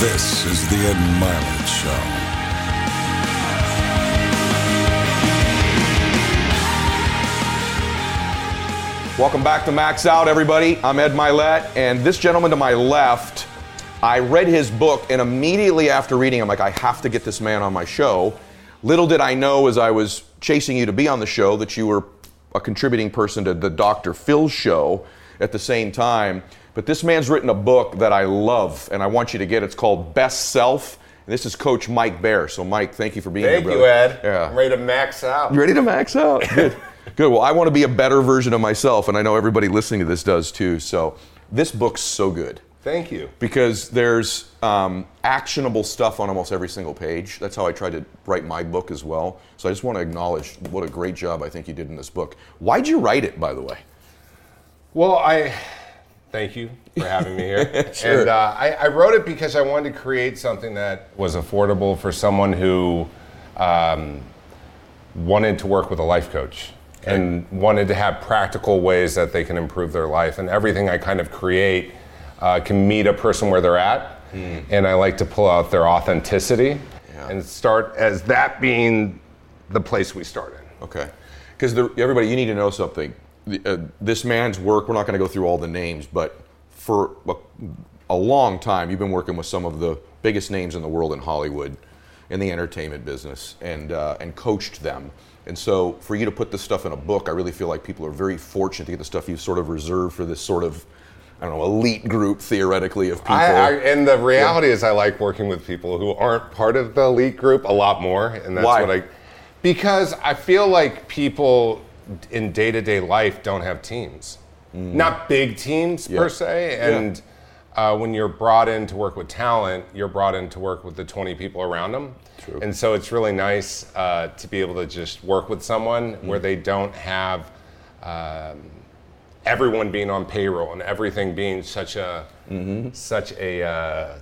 This is the Ed Mylett Show. Welcome back to Max Out, everybody. I'm Ed Mylett, and this gentleman to my left, I read his book, and immediately after reading, I'm like, I have to get this man on my show. Little did I know as I was chasing you to be on the show that you were a contributing person to the Dr. Phil show at the same time. But this man's written a book that I love, and I want you to get. It's called Best Self. And this is Coach Mike Bayer. So, Mike, thank you for being Thank here. you. Ed. Yeah. I'm ready to max out. You ready to max out? Good. Good. Well, I want to be a better version of myself, and I know everybody listening to this does too. So, this book's so good Thank you. because there's um, actionable stuff on almost every single page. That's how I tried to write my book as well. So, I just want to acknowledge what a great job I think you did in this book. Why'd you write it, by the way? Well, I thank you for having me here. Sure. And uh, I, I wrote it because I wanted to create something that was affordable for someone who um, wanted to work with a life coach and wanted to have practical ways that they can improve their life. And everything I kind of create uh, can meet a person where they're at. And I like to pull out their authenticity and start as that being the place we start in. Okay. Because everybody, you need to know something. The, uh, this man's work, we're not going to go through all the names, but for a, a long time, you've been working with some of the biggest names in the world in Hollywood, in the entertainment business, and uh, and coached them. And so, for you to put this stuff in a book, I really feel like people are very fortunate to get the stuff you've sort of reserved for this sort of, I don't know, elite group theoretically of people. I, I, and the reality is, I like working with people who aren't part of the elite group a lot more, and that's Why? what I. Because I feel like people in day to day life don't have teams, not big teams Mm. Yeah. per se, and. Uh, when you're brought in to work with talent, you're brought in to work with the 20 people around them. True. And so it's really nice uh, to be able to just work with someone Mm. where they don't have um, everyone being on payroll and everything being such a Mm-hmm. such a uh,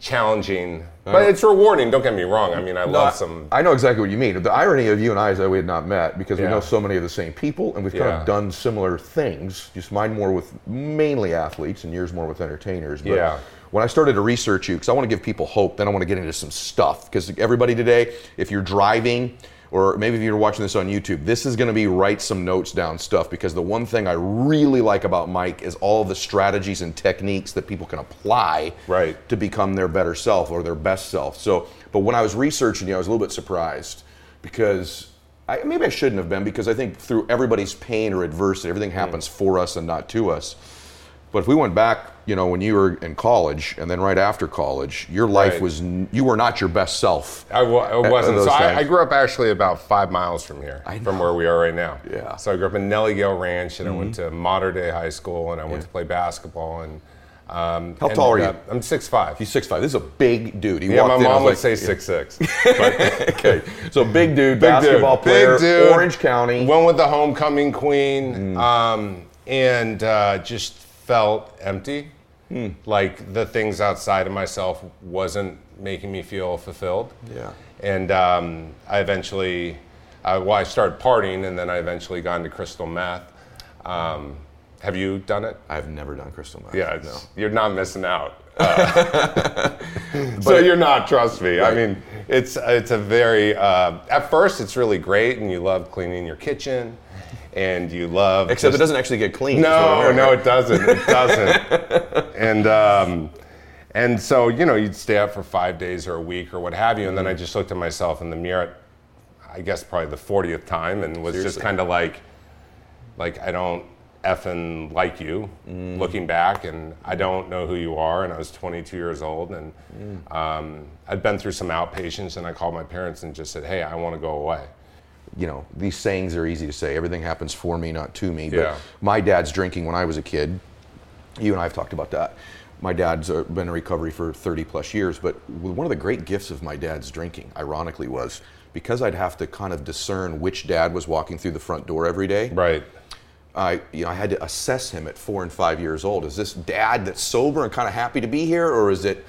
challenging, but it's rewarding. Don't get me wrong. I mean, I No, love some. I know exactly what you mean. The irony of you and I is that we had not met because we know so many of the same people and we've kind Yeah. of done similar things. Just mine more with mainly athletes and yours more with entertainers. But Yeah. when I started to research you, because I want to give people hope, then I want to get into some stuff. Because everybody today, if you're driving, or maybe if you're watching this on YouTube, this is going to be write some notes down stuff. Because the one thing I really like about Mike is all the strategies and techniques that people can apply Right. to become their better self or their best self. So, but when I was researching you, I was a little bit surprised because I, maybe I shouldn't have been because I think through everybody's pain or adversity, everything hmm. happens for us and not to us. But if we went back, you know, when you were in college and then right after college, your life Right. was, you were not your best self. I, wasn't. So I. I grew up actually about five miles from here, from where we are right now. Yeah. Mm-hmm. So I grew up in Nellie Gail Ranch, and I went to Mater Dei High School, and I went to play basketball. And um, How tall are you? I'm six five. He's six five. This is a big dude. He Yeah, my in, mom would like, say six six. okay, so big dude, Big basketball dude. player, Big dude. Orange County. Went with the homecoming queen, Mm. um, and uh, just felt empty. Hmm. Like the things outside of myself wasn't making me feel fulfilled. Yeah. And um, I eventually, uh, well, I started partying, and then I eventually got into crystal meth. Um, have you done it? I've never done crystal meth. Yeah, no. you're not missing out. Uh, so you're not. Trust me. I mean, it's it's a very. Uh, at first, it's really great, and you love cleaning your kitchen, and you love. Except it doesn't actually get clean. No, no, it doesn't. It doesn't. and um, and so you know, you'd stay up for five days or a week or what have you, and then I just looked at myself in the mirror. I guess probably the fortieth time, and was just kind of like, like I don't effing like you. Mm. Looking back, and I don't know who you are, and I was 22 years old, and Mm. um, I'd been through some outpatients, and I called my parents and just said, "Hey, I want to go away." You know, these sayings are easy to say. Everything happens for me, not to me. But Yeah. my dad's drinking when I was a kid. You and I have talked about that. My dad's uh, been in recovery for 30 plus years, but one of the great gifts of my dad's drinking, ironically, was because I'd have to kind of discern which dad was walking through the front door every day. Right. I, you know, I had to assess him at four and five years old. Is this dad that's sober and kind of happy to be here, or is it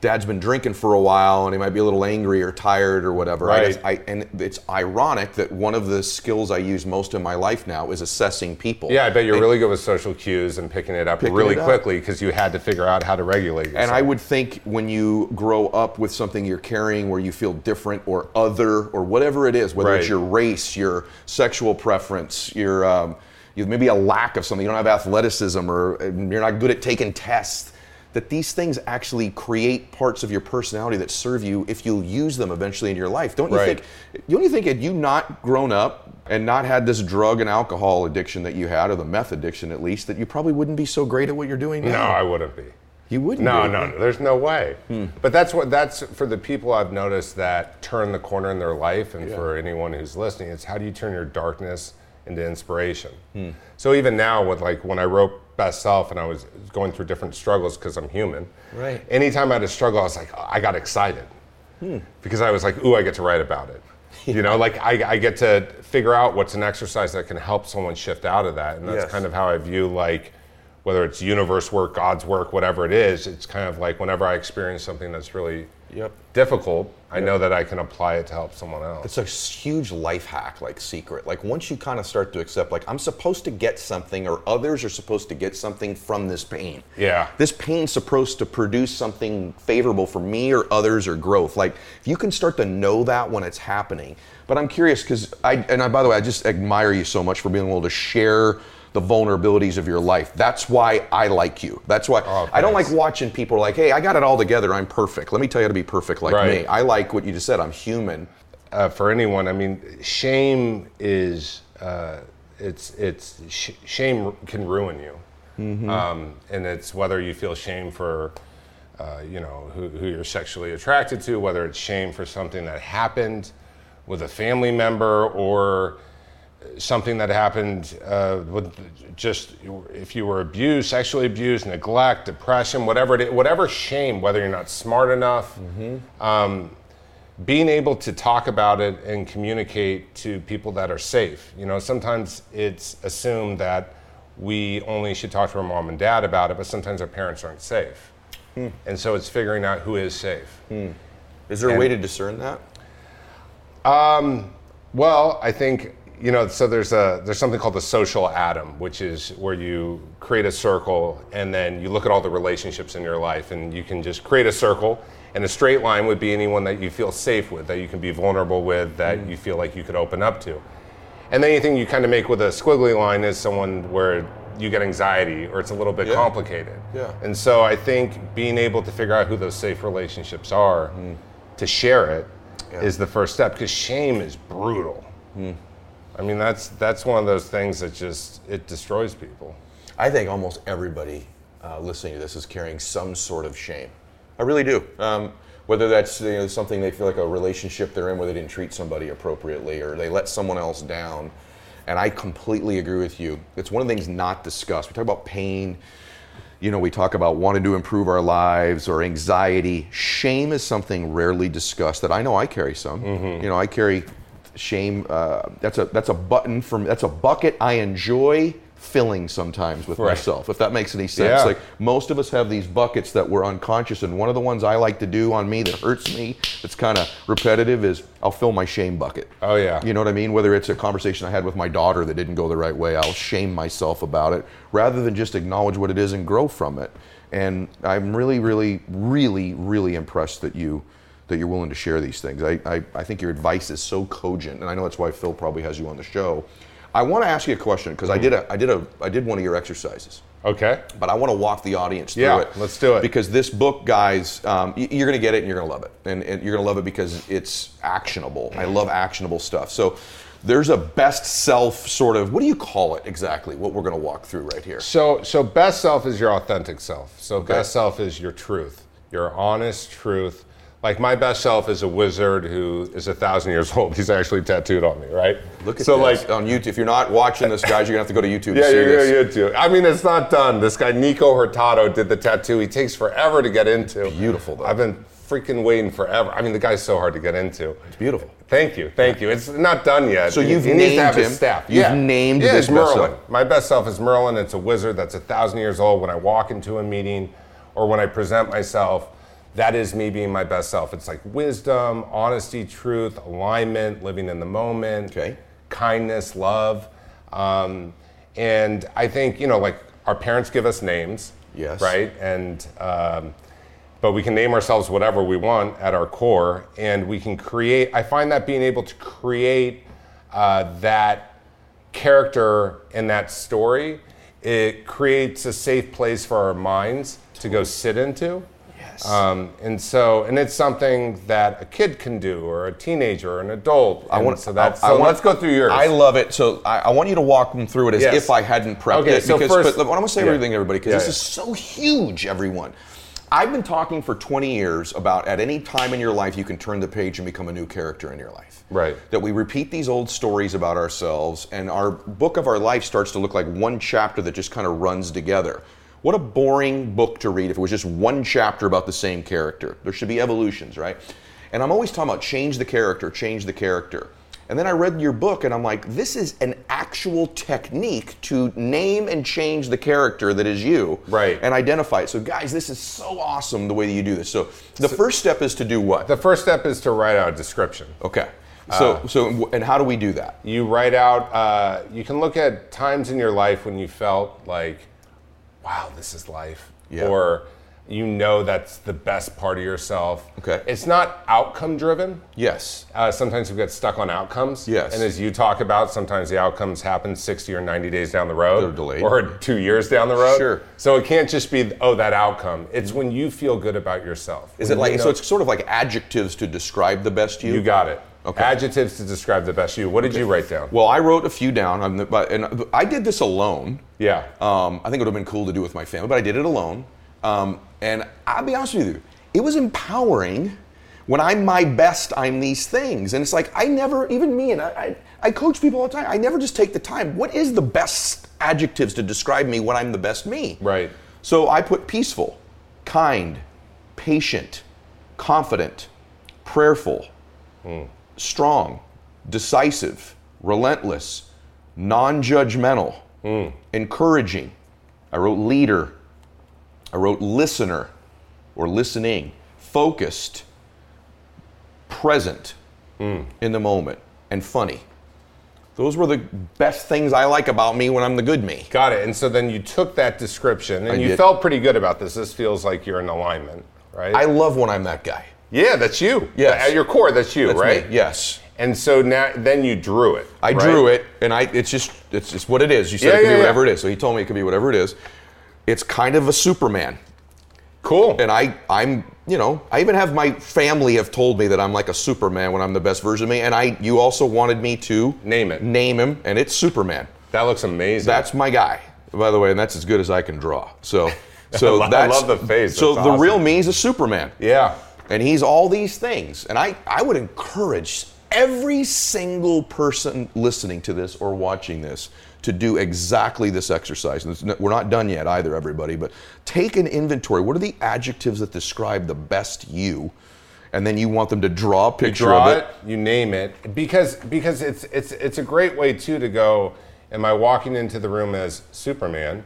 dad's been drinking for a while and he might be a little angry or tired or whatever. I Right. I, and it's ironic that one of the skills I use most in my life now is assessing people. Yeah, I bet you're And- really good with social cues and picking it up Picking really it up. quickly because you had to figure out how to regulate yourself. And I would think when you grow up with something you're carrying where you feel different or other or whatever it is, whether it's your race, your sexual preference, your um, maybe a lack of something, you don't have athleticism or uh, you're not good at taking tests, that these things actually create parts of your personality that serve you if you'll use them eventually in your life. Don't you Right. think? Don't you think had you not grown up and not had this drug and alcohol addiction that you had, or the meth addiction at least, that you probably wouldn't be so great at what you're doing no. I wouldn't be. you wouldn't. No, no, no, there's no way. Hmm. But that's what that's for the people I've noticed that turn the corner in their life, and for anyone who's listening, it's how do you turn your darkness into inspiration? Hmm. So even now, with like when I wrote Best Self, and I was going through different struggles because I'm human. Right. Anytime I had a struggle, I was like, oh, I got excited hmm. because I was like, ooh, I get to write about it. You know, like I, I get to figure out what's an exercise that can help someone shift out of that, and that's Yes. kind of how I view like whether it's universe work, God's work, whatever it is. It's kind of like whenever I experience something that's really Yep. difficult, I know that I can apply it to help someone else. It's a huge life hack, like secret. Like once you kind of start to accept, like I'm supposed to get something, or others are supposed to get something from this pain. Yeah. This pain's supposed to produce something favorable for me or others or growth. Like if you can start to know that when it's happening. But I'm curious because I and I by the way I just admire you so much for being able to share the vulnerabilities of your life. That's why I like you. That's why Oh, I don't like watching people like, hey, I got it all together. I'm perfect. Let me tell you how to be perfect like Right. me. I like what you just said. I'm human. uh, for anyone. I mean, shame is uh, it's it's sh- shame can ruin you, um, and it's whether you feel shame for. Uh, you know who, who you're sexually attracted to, whether it's shame for something that happened with a family member or something that happened uh, with just if you were abused, sexually abused, neglect, depression, whatever it is, whatever shame, whether you're not smart enough, um, being able to talk about it and communicate to people that are safe. You know, sometimes it's assumed that we only should talk to our mom and dad about it, but sometimes our parents aren't safe. And so it's figuring out who is safe. Is there a way to discern that? Well, I think you know. So there's a there's something called the social atom, which is where you create a circle and then you look at all the relationships in your life, and you can just create a circle. And a straight line would be anyone that you feel safe with, that you can be vulnerable with, that mm. you feel like you could open up to. And then anything you kind of make with a squiggly line is someone where you get anxiety or it's a little bit Yeah. complicated. Yeah. And so I think being able to figure out who those safe relationships are mm. to share it is Yeah. the first step because shame is brutal. Mm. I mean that's that's one of those things that just it destroys people. I think almost everybody uh, listening to this is carrying some sort of shame. I really do. Um, whether that's you know, something they feel like a relationship they're in where they didn't treat somebody appropriately or they let someone else down. And I completely agree with you. It's one of the things not discussed. We talk about pain. You know, we talk about wanting to improve our lives or anxiety. Shame is something rarely discussed that I know I carry some. You know, I carry shame. Uh, that's a that's a button from that's a bucket I enjoy filling sometimes with Right. myself. If that makes any sense. Yeah. Like most of us have these buckets that we're unconscious, and one of the ones I like to do on me that hurts me, that's kind of repetitive, is I'll fill my shame bucket. Oh, yeah. You know what I mean? Whether it's a conversation I had with my daughter that didn't go the right way, I'll shame myself about it rather than just acknowledge what it is and grow from it. And I'm really, really, really, really impressed that you that you're willing to share these things. I, I, I think your advice is so cogent, and I know that's why Phil probably has you on the show. I want to ask you a question because I did a I did a I did one of your exercises Okay. but I want to walk the audience through Yeah, it. let's do it. Because this book, guys, um, you're going to get it and you're going to love it. And, and you're going to love it because it's actionable. I love actionable stuff. So there's a best self sort of, what do you call it exactly? What we're going to walk through right here. So so best self is your authentic self. So best self is your truth, your honest truth. Like my best self is a wizard who is a thousand years old. He's actually tattooed on me, right? Look at so this like on YouTube. If you're not watching this, guys, you're going to have to go to YouTube to Yeah, see you're this. going to I mean, it's not done. This guy Nico Hurtado did the tattoo. He takes forever to get into. Beautiful, though. I've been freaking waiting forever. I mean, the guy's so hard to get into. It's beautiful. Thank you, thank you. It's not done yet. So you've he needs to named have his him. staff. You've yeah. named yeah, this it's Merlin. self. My best self is Merlin. It's a wizard that's a thousand years old. When I walk into a meeting or when I present myself, that is me being my best self. It's like wisdom, honesty, truth, alignment, living in the moment, Okay. kindness, love. Um, and I think, you know, like our parents give us names. Yes. Right? And, um, but we can name ourselves whatever we want at our core, and we can create. I find that being able to create uh, that character in that story, it creates a safe place for our minds to go sit into. Yes. Um, and so, and it's something that a kid can do, or a teenager, or an adult. I want so that's. I, So I let's go through yours. I love it. So I, I want you to walk them through it as Yes. if I hadn't prepped Okay, it. so because, first- but I'm going to say yeah. everything, everybody, because Yeah, this yeah. is so huge, everyone. I've been talking for 20 years about at any time in your life you can turn the page and become a new character in your life. Right. That we repeat these old stories about ourselves, and our book of our life starts to look like one chapter that just kind of runs together. What a boring book to read if it was just one chapter about the same character. There should be evolutions, right? And I'm always talking about change the character, change the character. And then I read your book and I'm like, this is an actual technique to name and change the character that is you. Right. And identify it. So, guys, this is so awesome the way that you do this. So, the first step is to do what? the first step is to write out a description. okay. So, Uh, so, and how do we do that? You write out. Uh, you can look at times in your life when you felt like, "Wow, this is life," Yeah. or you know that's the best part of yourself. Okay. It's not outcome driven. Yes. Uh, sometimes we get stuck on outcomes. Yes. And as you talk about, sometimes the outcomes happen 60 or 90 days down the road. They're delayed. Or two years down the road. Sure. So it can't just be, oh, that outcome. It's when you feel good about yourself. Is it like, so it's sort of like adjectives to describe the best you? You got it. Okay. Adjectives to describe the best you. What did you write down? Well, I wrote a few down, I'm the- but and I did this alone. Yeah. Um, I think it would have been cool to do with my family, but I did it alone. Um, and I'll be honest with you, it was empowering. When I'm my best, I'm these things, and it's like I never, even me, and I, I, I coach people all the time. I never just take the time. What is the best adjectives to describe me when I'm the best me? Right. So I put peaceful, kind, patient, confident, prayerful, strong, decisive, relentless, non judgmental, encouraging. I wrote leader. I wrote listener or listening, focused, present in the moment, and funny. Those were the best things I like about me when I'm the good me. Got it. And so then you took that description and I you did. felt pretty good about this. This feels like you're in alignment, right? I love when I'm that guy. Yeah, that's you. Yes. At your core, that's you, That's right? me. Yes. And so now, then you drew it. I right? drew it, and I it's just it's just what it is. You said Yeah, it could yeah, be yeah. whatever it is, so he told me it could be whatever it is. It's kind of a Superman, Cool. and I I'm you know I even have my family have told me that I'm like a Superman when I'm the best version of me, and I you also wanted me to Name it. name him, and it's Superman. that looks amazing. That's my guy, by the way, and that's as good as I can draw. So so I lo- I love the face. So That's the real me is a Superman. yeah. And he's all these things. And I, I would encourage every single person listening to this or watching this to do exactly this exercise. And we're not done yet either, everybody, but take an inventory. What are the adjectives that describe the best you? And then you want them to draw a You picture draw of it, you name it, because because it's it's it's a great way too to go. Am I walking into the room as Superman?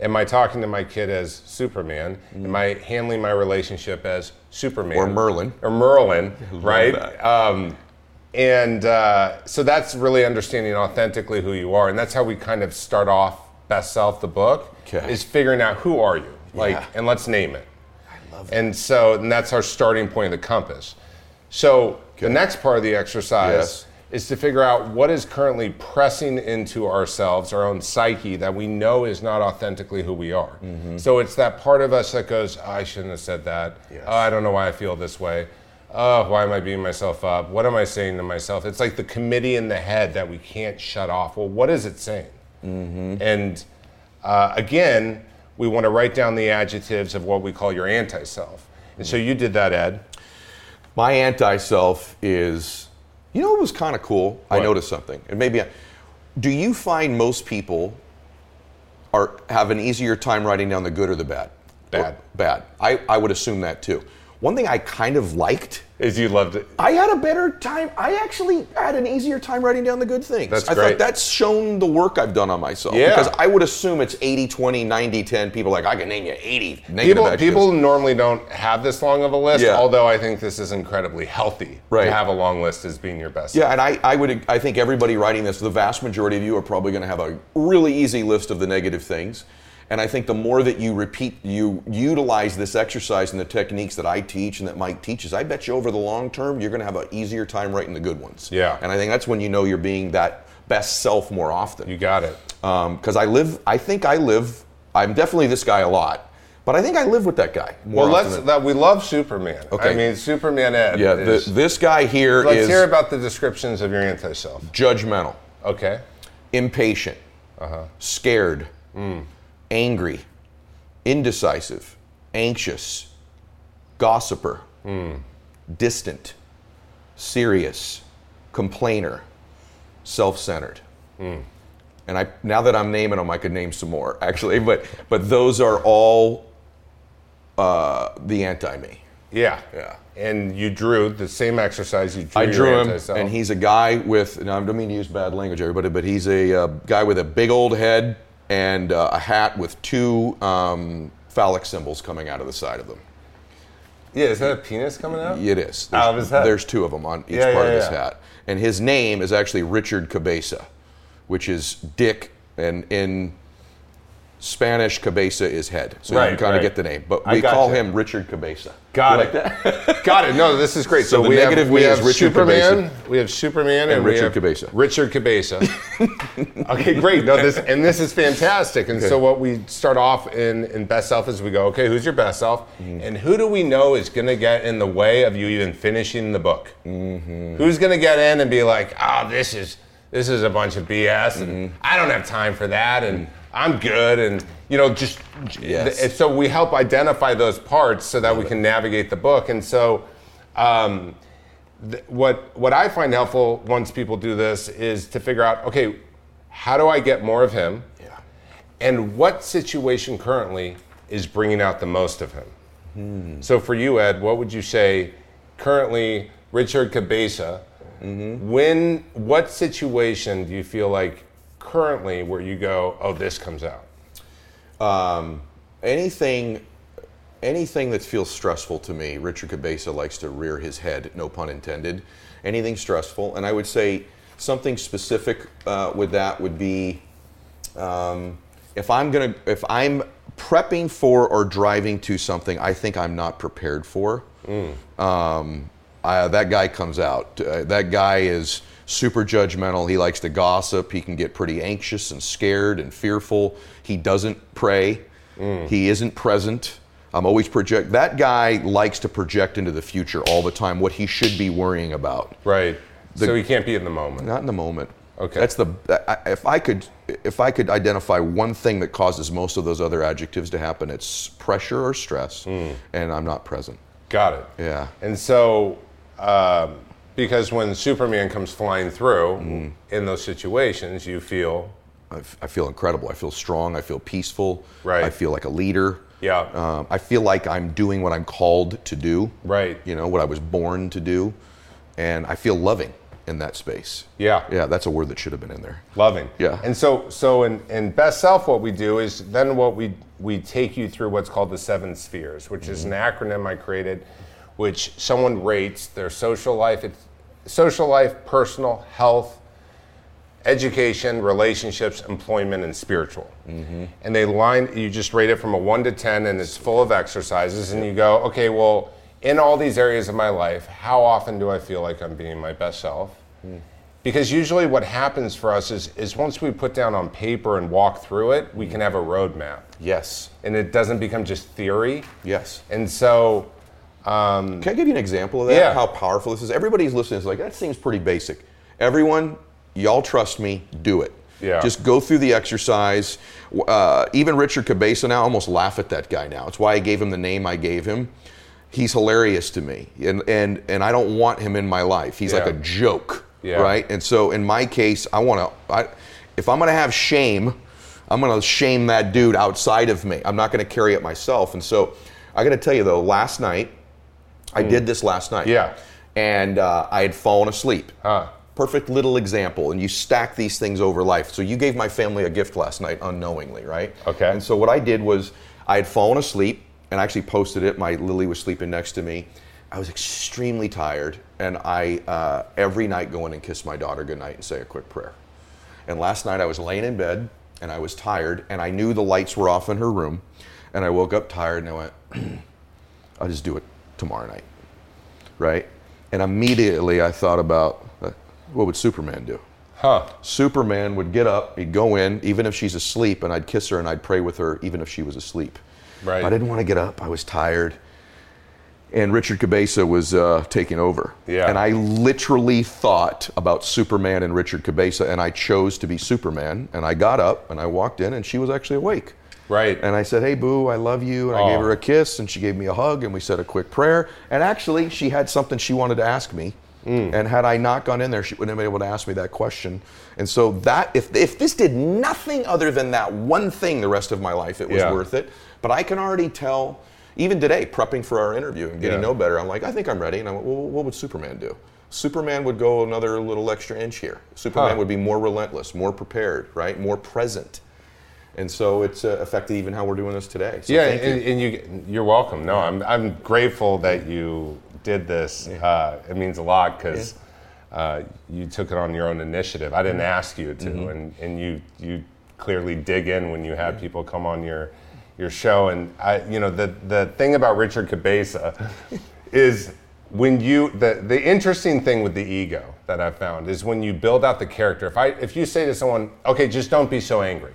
Am I talking to my kid as Superman? Am I handling my relationship as Superman Or Merlin. Or Merlin, right? Um, and uh, so that's really understanding authentically who you are, and that's how we kind of start off Best Self, the book, Okay. is figuring out who are you, like, Yeah. and let's name it. And so, and that's our starting point of the compass. So, the next part of the exercise Yes. Is to figure out what is currently pressing into ourselves, our own psyche, that we know is not authentically who we are. Mm-hmm. So, it's that part of us that goes, oh, I shouldn't have said that. Yes. Oh, I don't know why I feel this way. Oh, why am I beating myself up? What am I saying to myself? It's like the committee in the head that we can't shut off. Well, what is it saying? Mm-hmm. And uh, again, we want to write down the adjectives of what we call your anti self. And so mm. you did that, Ed. My anti-self is, you know, what was kind of cool. I noticed something, and maybe, I, do you find most people are have an easier time writing down the good or the bad? Bad. Or- bad. I, I would assume that too. One thing I kind of liked Is you loved it. I had a better time. I actually had an easier time writing down the good things. That's I great. thought that's shown the work I've done on myself. Yeah. Because I would assume it's 80, 20, 90, 10. People are like, I can name you 80 negative People, people normally don't have this long of a list, Yeah. although I think this is incredibly healthy Right. to have a long list as being your best. Yeah, and I, I would I think everybody writing this, the vast majority of you are probably going to have a really easy list of the negative things. And I think the more that you repeat, you utilize this exercise and the techniques that I teach and that Mike teaches, I bet you over the long term you're going to have an easier time writing the good ones. Yeah. And I think that's when you know you're being that best self more often. You got it. because I live. I think I live. I'm definitely this guy a lot, but I think I live with that guy. More Well, let's. That, we love Superman. Okay. I mean, Superman Ed. yeah, the, this guy here let's is hear about the descriptions of your anti-self. judgmental, Okay. impatient, Uh-huh. scared, Mm. Angry, indecisive, anxious, gossiper, Mm. distant, serious, complainer, self-centered. Mm. And I now that I'm naming them, I could name some more actually, but but those are all uh, the anti-me. Yeah. Yeah. And you drew the same exercise you drew. I drew him, and he's a guy with. And I don't mean to use bad language, everybody, but he's a uh, guy with a big old head and uh, a hat with two um, phallic symbols coming out of the side of them. Yeah, is that a penis coming out? It is. Out of his head. There's two of them on each Yeah, part yeah, of his yeah. hat, and his name is actually Richard Cabeza, which is Dick, and in Spanish, Cabeza is head, so you can kind right. of get the name. But we call gotcha. him Richard Cabeza. Got You it. like? Got it. No, this is great. So So, the we negative have, we have Richard Superman. We have Superman and, we Richard Cabeza. Richard Cabeza. okay, great. No, this and this is fantastic. And so what we start off in in best self is we go, okay, who's your best self, Mm-hmm. and who do we know is going to get in the way of you even finishing the book? Mm-hmm. Who's going to get in and be like, oh, this is this is a bunch of BS, and Mm-hmm. I don't have time for that, and I'm good, and you know, just Yes. and so we help identify those parts so that we can navigate the book. And so, um, th- what what I find helpful once people do this is to figure out, okay, how do I get more of him, yeah. and what situation currently is bringing out the most of him. So for you, Ed, what would you say currently, Richard Cabeza? When what situation do you feel like currently where you go, oh, this comes out? Um, anything, anything that feels stressful to me, Richard Cabeza likes to rear his head. No pun intended. Anything stressful, and I would say something specific uh, with that would be um, if I'm gonna if I'm prepping for or driving to something I think I'm not prepared for. Um, I, that guy comes out. Uh, that guy is super judgmental. He likes to gossip. He can get pretty anxious and scared and fearful. He doesn't pray. He isn't present. I'm always project. That guy likes to project into the future all the time what he should be worrying about. Right. so he can't be in the moment. Not in the moment. Okay. That's the if I could if I could identify one thing that causes most of those other adjectives to happen, it's pressure or stress, Hmm. and I'm not present. Got it. Yeah. And so, um, because when Superman comes flying through Mm. in those situations, you feel I, f- I feel incredible. I feel strong. I feel peaceful. Right. I feel like a leader. Yeah. Um, I feel like I'm doing what I'm called to do. Right. You know what I was born to do, and I feel loving in that space. Yeah. Yeah, that's a word that should have been in there. loving. Yeah. And so, so in, in best self, what we do is then what we we take you through what's called the seven spheres, which is an acronym I created, which someone rates their social life, it's social life, personal health, education, relationships, employment, and spiritual. Mm-hmm. And they line, you just rate it from a one to 10, and it's full of exercises. And you go, okay, well, in all these areas of my life, how often do I feel like I'm being my best self? Mm. Because usually what happens for us is, is once we put down on paper and walk through it, we can mm. have a roadmap. Yes. And it doesn't become just theory. Yes. And so, um, Can I give you an example of that? Yeah. How powerful this is. Everybody's listening is like, that seems pretty basic. Everyone, y'all trust me, do it. Yeah. Just go through the exercise. Uh, even Richard Cabeza now, I almost laugh at that guy now. It's why I gave him the name I gave him. He's hilarious to me, and and and I don't want him in my life. He's like a joke, Yeah. right? And so in my case, I want to. I, if I'm going to have shame, I'm going to shame that dude outside of me. I'm not going to carry it myself. And so I got to tell you though, last night I did this last night. Yeah. And uh, I had fallen asleep. Huh. Perfect little example. And you stack these things over life. So you gave my family a gift last night unknowingly, right? Okay. And so what I did was I had fallen asleep and I actually posted it. My Lily was sleeping next to me. I was extremely tired, and I uh, every night go in and kiss my daughter goodnight and say a quick prayer. And last night I was laying in bed and I was tired, and I knew the lights were off in her room, and I woke up tired and I went, I'll just do it tomorrow night, right? And immediately I thought about uh, what would Superman do? Huh. Superman would get up, he'd go in, even if she's asleep, and I'd kiss her and I'd pray with her, even if she was asleep. Right. I didn't want to get up. I was tired. And Richard Cabeza was uh, taking over. Yeah. And I literally thought about Superman and Richard Cabeza, and I chose to be Superman. And I got up and I walked in, and she was actually awake. Right. And I said, Hey, Boo, I love you. And I gave her a kiss, and she gave me a hug, and we said a quick prayer. And actually, she had something she wanted to ask me. Mm. And had I not gone in there, she wouldn't have been able to ask me that question. And so that, if, if this did nothing other than that one thing the rest of my life, it was Yeah. worth it. But I can already tell, even today, prepping for our interview and getting Yeah. know better, I'm like, I think I'm ready. And I went, well, what would Superman do? Superman would go another little extra inch here. Superman Huh. would be more relentless, more prepared, right? More present. And so it's uh, affected even how we're doing this today. So yeah, thank you. and, and you you're welcome. No, I'm I'm grateful that you did this. Uh, it means a lot because uh, you took it on your own initiative. I Mm-hmm. didn't ask you to, and, and you you clearly dig in when you have people come on your your show. And I, you know, the the thing about Richard Cabeza is when you the the interesting thing with the ego that I found is when you build out the character. If I if you say to someone, okay, just don't be so angry,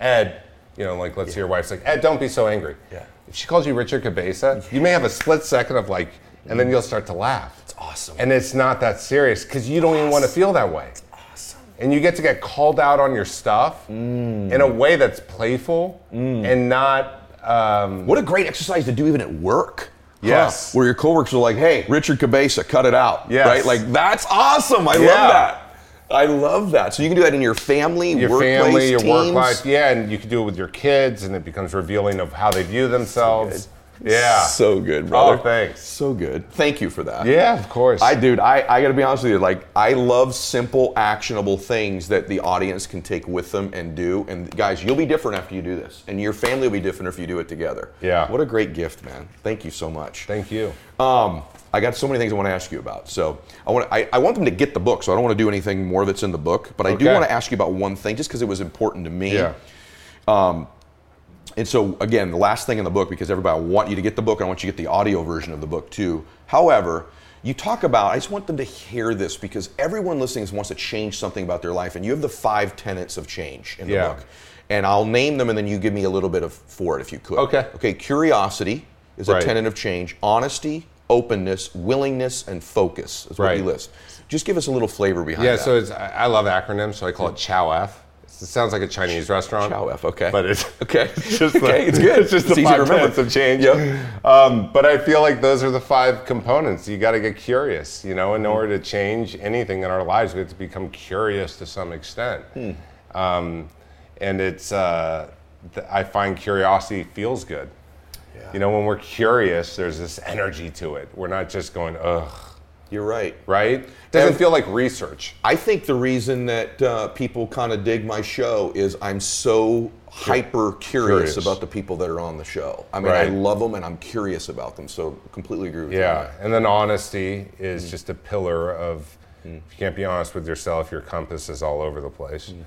Ed, you know, like let's say your wife's like, Ed, don't be so angry. Yeah. If she calls you Richard Cabeza, you may have a split second of like, and then you'll start to laugh. It's awesome. And it's not that serious because you don't even want to feel that way. It's awesome. And you get to get called out on your stuff Mm. in a way that's playful and not. Um, What a great exercise to do even at work. Yes. Where your coworkers are like, hey, Richard Cabeza, cut it out. Yes. Right? Like, that's awesome. I Yeah. love that. I love that. So you can do that in your family, your workplace, family, your work life, yeah, and you can do it with your kids, and it becomes revealing of how they view themselves. yeah, So good, brother. Oh, thanks. So good. Thank you for that. Yeah, of course. I, dude, I, I gotta be honest with you. Like, I love simple, actionable things that the audience can take with them and do. And guys, you'll be different after you do this, and your family will be different if you do it together. Yeah. What a great gift, man. Thank you so much. Thank you. Um, I got so many things I want to ask you about. So I want I, I want them to get the book. So I don't want to do anything more that's in the book, but I do want to ask you about one thing, just because it was important to me. Yeah. Um, And so again, the last thing in the book, because everybody I want you to get the book, and I want you to get the audio version of the book too. However, you talk about, I just want them to hear this because everyone listening wants to change something about their life, and you have the five tenets of change in the Yeah. book. And I'll name them, and then you give me a little bit of for it if you could. Okay. Okay. Curiosity is a tenet of change. Honesty, openness, willingness, and focus is what Right. you list. Just give us a little flavor behind Yeah, that. so it's, I love acronyms, so I call it Chow F. It sounds like a Chinese restaurant. Chow F, okay. But it's okay. it's just the, okay, it's good. It's just the easy to five remember. of change. Yep. Um, but I feel like those are the five components. You got to get curious. You know, in order to change anything in our lives, we have to become curious to some extent. Hmm. Um, and it's uh, th- I find curiosity feels good. You know, when we're curious, there's this energy to it. We're not just going ugh, You're right. right? Doesn't And- feel like research. I think the reason that uh, people kind of dig my show is I'm so hyper curious, Curious. about the people that are on the show. I mean, I love them and I'm curious about them. So completely agree with you. Yeah, and then honesty is Mm. just a pillar of if you can't be honest with yourself, your compass is all over the place. Mm.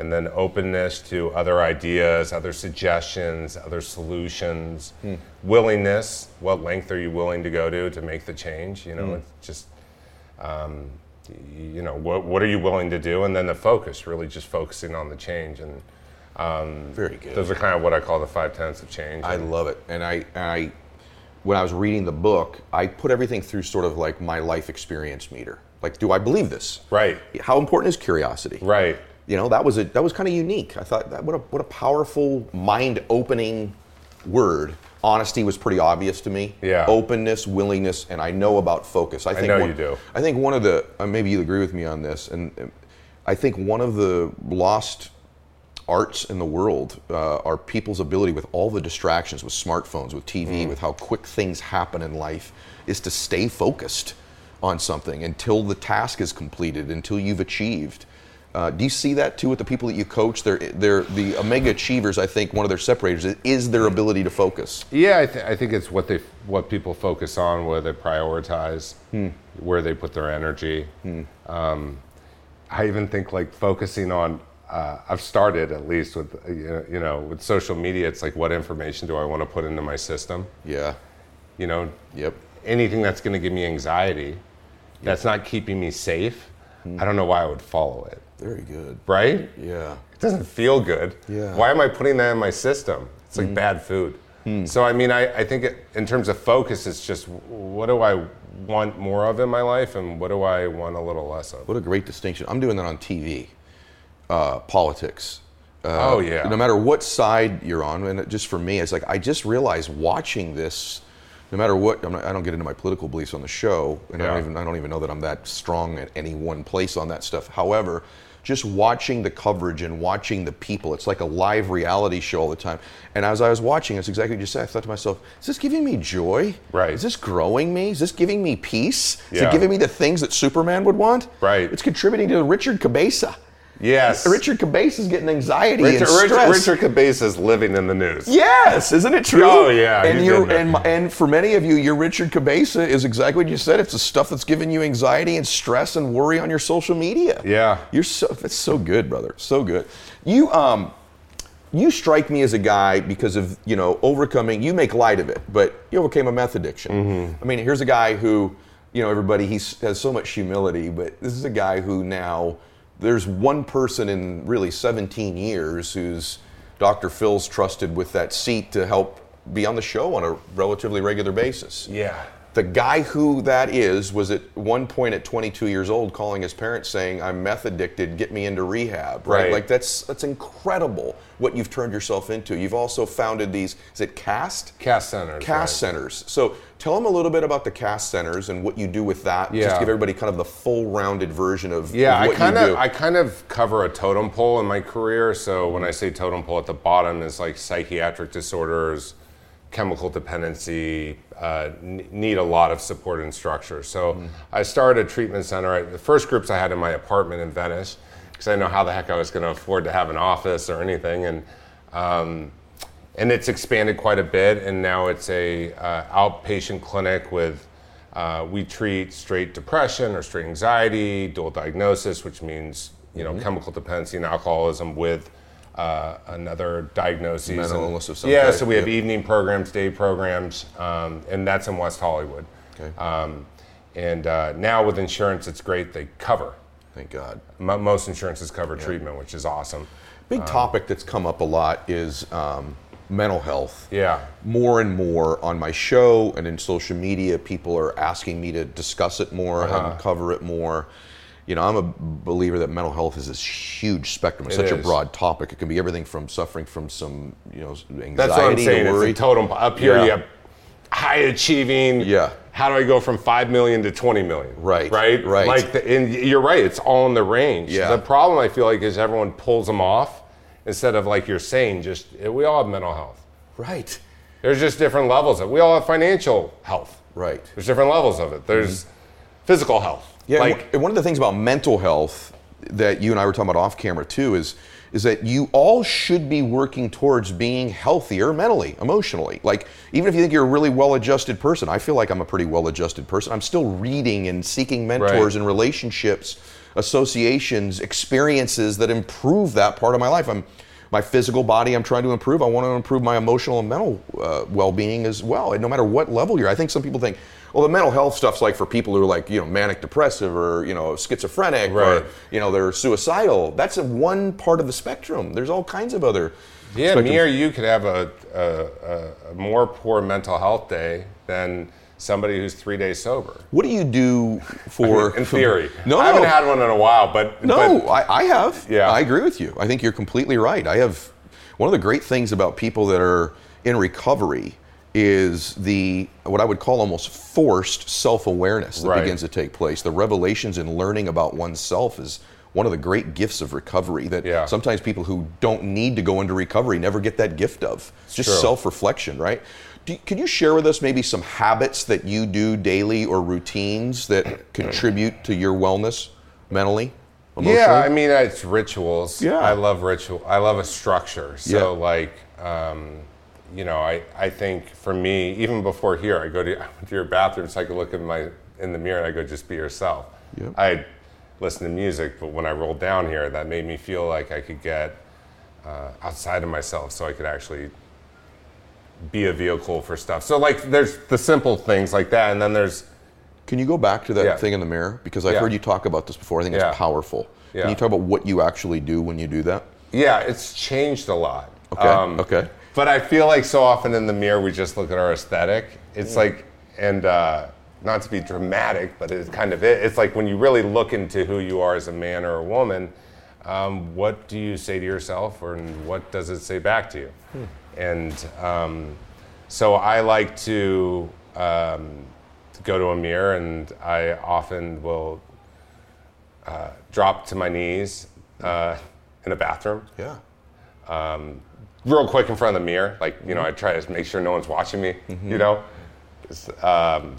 And then openness to other ideas, other suggestions, other solutions, Mm. willingness. What length are you willing to go to to make the change? You know, Mm. it's just, um, you know, what, what are you willing to do? And then the focus, really just focusing on the change. And Very good. those are kind of what I call the five tenets of change. I love it. And I, and I, when I was reading the book, I put everything through sort of like my life experience meter. Like, do I believe this? right, How important is curiosity? right. You know, that was a that was kind of unique. I thought that what a what a powerful mind opening word. Honesty was pretty obvious to me. Yeah. Openness, willingness, and I know about focus. I think know one, you do. I think one of the uh, maybe you agree with me on this, and uh, I think one of the lost arts in the world uh, are people's ability with all the distractions, with smartphones, with Mm. TV, with how quick things happen in life, is to stay focused on something until the task is completed, until you've achieved. Uh, do you see that too with the people that you coach? They're, they're the omega achievers. I think one of their separators is, their ability to focus. Yeah, I, th- I think it's what they what people focus on, where they prioritize, where they put their energy. Um, I even think like focusing on. Uh, I've started at least with uh, you know, you know with social media. It's like what information do I want to put into my system? Yeah. You know, Yep. anything that's going to give me anxiety, that's not keeping me safe. I don't know why I would follow it. Very good. Right? Yeah. It doesn't feel good. Yeah. Why am I putting that in my system? It's like bad food. So I mean, I, I think it, in terms of focus, it's just what do I want more of in my life, and what do I want a little less of? What a great distinction. I'm doing that on TV, uh, politics. Uh, Oh, yeah. No matter what side you're on, and just for me, it's like I just realized watching this. No matter what, I'm not, I don't get into my political beliefs on the show, and I don't even I don't even know that I'm that strong at any one place on that stuff. However, just watching the coverage and watching the people, it's like a live reality show all the time. And as I was watching, it's exactly what you said. I thought to myself, is this giving me joy? Right. Is this growing me? Is this giving me peace? Is Yeah. it giving me the things that Superman would want? Right. It's contributing to Richard Cabeza. Yes. Richard Cabeza is getting anxiety Richard, and stress. Richard Cabeza is living in the news. Yes, isn't it true? Oh, yeah, And he's you're in there. and and for many of you, your Richard Cabeza is exactly what you said. It's the stuff that's giving you anxiety and stress and worry on your social media. Yeah. You're so that's so good, brother. So good. You um you strike me as a guy because of you know overcoming. You make light of it, but you overcame a meth addiction. Mm-hmm. I mean, here's a guy who, you know, everybody he has so much humility, but this is a guy who now there's one person in really 17 years who's Dr. Phil's trusted with that seat to help be on the show on a relatively regular basis. Yeah. The guy who that is was at one point at 22 years old calling his parents saying, "I'm meth addicted. Get me into rehab." Right? Right. Like that's that's incredible what you've turned yourself into. You've also founded these. Is it Cast? Cast centers. Cast right. centers. So tell them a little bit about the Cast centers and what you do with that. Just Yeah. give everybody kind of the full-rounded version of, Yeah, of I kind of I kind of cover a totem pole in my career. So when I say totem pole, at the bottom is like psychiatric disorders, chemical dependency, uh, need a lot of support and structure. So I started a treatment center. I, the first groups I had in my apartment in Venice because I didn't know how the heck I was going to afford to have an office or anything, and um, and it's expanded quite a bit. And now it's a uh, outpatient clinic with. Uh, we treat straight depression or straight anxiety, dual diagnosis, which means you know chemical dependency and alcoholism with uh, another diagnosis. Mental And- illness of some Yeah, type, so we have yeah. evening programs, day programs, um, and that's in West Hollywood. Okay. Um, and uh, now with insurance, it's great. They cover. Thank God. Mo- Most insurances cover treatment, which is awesome. Big topic that's come up a lot is um, mental health. Yeah. More and more on my show and in social media, people are asking me to discuss it more, Uh-huh. cover it more. You know, I'm a believer that mental health is this huge spectrum. It's It such a broad topic. It can be everything from suffering from some, you know, anxiety That's what I'm saying. to It's worry. a totem. Up here, Yeah. you have high achieving. Yeah. How do I go from five million to twenty million? Right, Right. right. Like, the, and you're right. It's all in the range. Yeah. The problem I feel like is everyone pulls them off instead of like you're saying. Just eh, we all have mental health. right. There's just different levels of. It. We all have financial health. Right. There's different levels of it. There's mm-hmm. physical health. Yeah, Like one- of the things about mental health that you and I were talking about off camera too is is that you all should be working towards being healthier mentally, emotionally. Like even if you think you're a really well-adjusted person, I feel like I'm a pretty well-adjusted person. I'm still reading and seeking mentors Right. and relationships, associations, experiences that improve that part of my life. I'm my physical body I'm trying to improve. I want to improve my emotional and mental uh, well-being as well. And no matter what level you're, I think some people think, well, the mental health stuff's like for people who are like, you know, manic depressive or, you know, schizophrenic Right. or, you know, they're suicidal. That's a one part of the spectrum. There's all kinds of other Yeah, spectrums. me or you could have a, a, a more poor mental health day than somebody who's three days sober. What do you do for In theory. No, I haven't had one in a while, but No, but- I, I have. Yeah. I agree with you. I think you're completely right. I have one of the great things about people that are in recovery is the what I would call almost forced self-awareness that Right. begins to take place. The revelations and learning about oneself is one of the great gifts of recovery that Yeah. sometimes people who don't need to go into recovery never get that gift of. It's just true. self-reflection, right? Do, could you share with us maybe some habits that you do daily or routines that contribute to your wellness mentally, emotionally? Yeah, I mean, it's rituals. Yeah. I love ritual. I love a structure. So, Yeah. like, um, you know, I, I think for me, even before here, I go to, I went to your bathroom so I could look in my in the mirror and I go, just be yourself. Yep. I listen to music, but when I rolled down here, that made me feel like I could get uh, outside of myself, so I could actually be a vehicle for stuff. So, like, there's the simple things like that, and then there's Can you go back to that Yeah. thing in the mirror? Because I've Yeah. heard you talk about this before. I think Yeah. it's powerful. Yeah. Can you talk about what you actually do when you do that? yeah, it's changed a lot. Okay. Um, okay. But I feel like so often in the mirror we just look at our aesthetic. It's like, and uh, not to be dramatic, but it's kind of it. It's like when you really look into who you are as a man or a woman, um, what do you say to yourself, or and what does it say back to you? And um, so I like to um, go to a mirror, and I often will uh, drop to my knees uh, in a bathroom Yeah. real quick in front of the mirror. Like, you know, I try to make sure no one's watching me, you know? Um,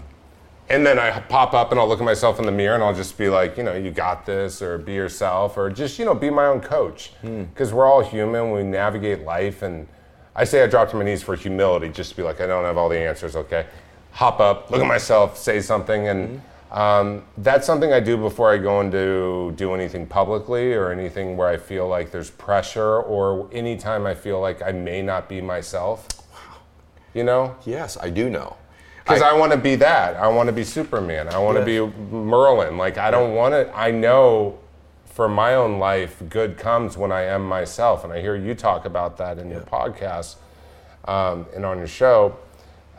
and then I pop up and I'll look at myself in the mirror and I'll just be like, you know, you got this, or be yourself, or just, you know, be my own coach. Because we're all human, we navigate life. And I say I drop to my knees for humility, just to be like, I don't have all the answers, okay? Hop up, look at myself, say something. And um, that's something I do before I go into do anything publicly or anything where I feel like there's pressure or anytime I feel like I may not be myself. Wow. You know? Yes, I do know. Because I, want to be that. I want to be Superman. I want to Yes. be Merlin. Like, I don't want to, I know for my own life, good comes when I am myself. And I hear you talk about that in your podcast um, and on your show.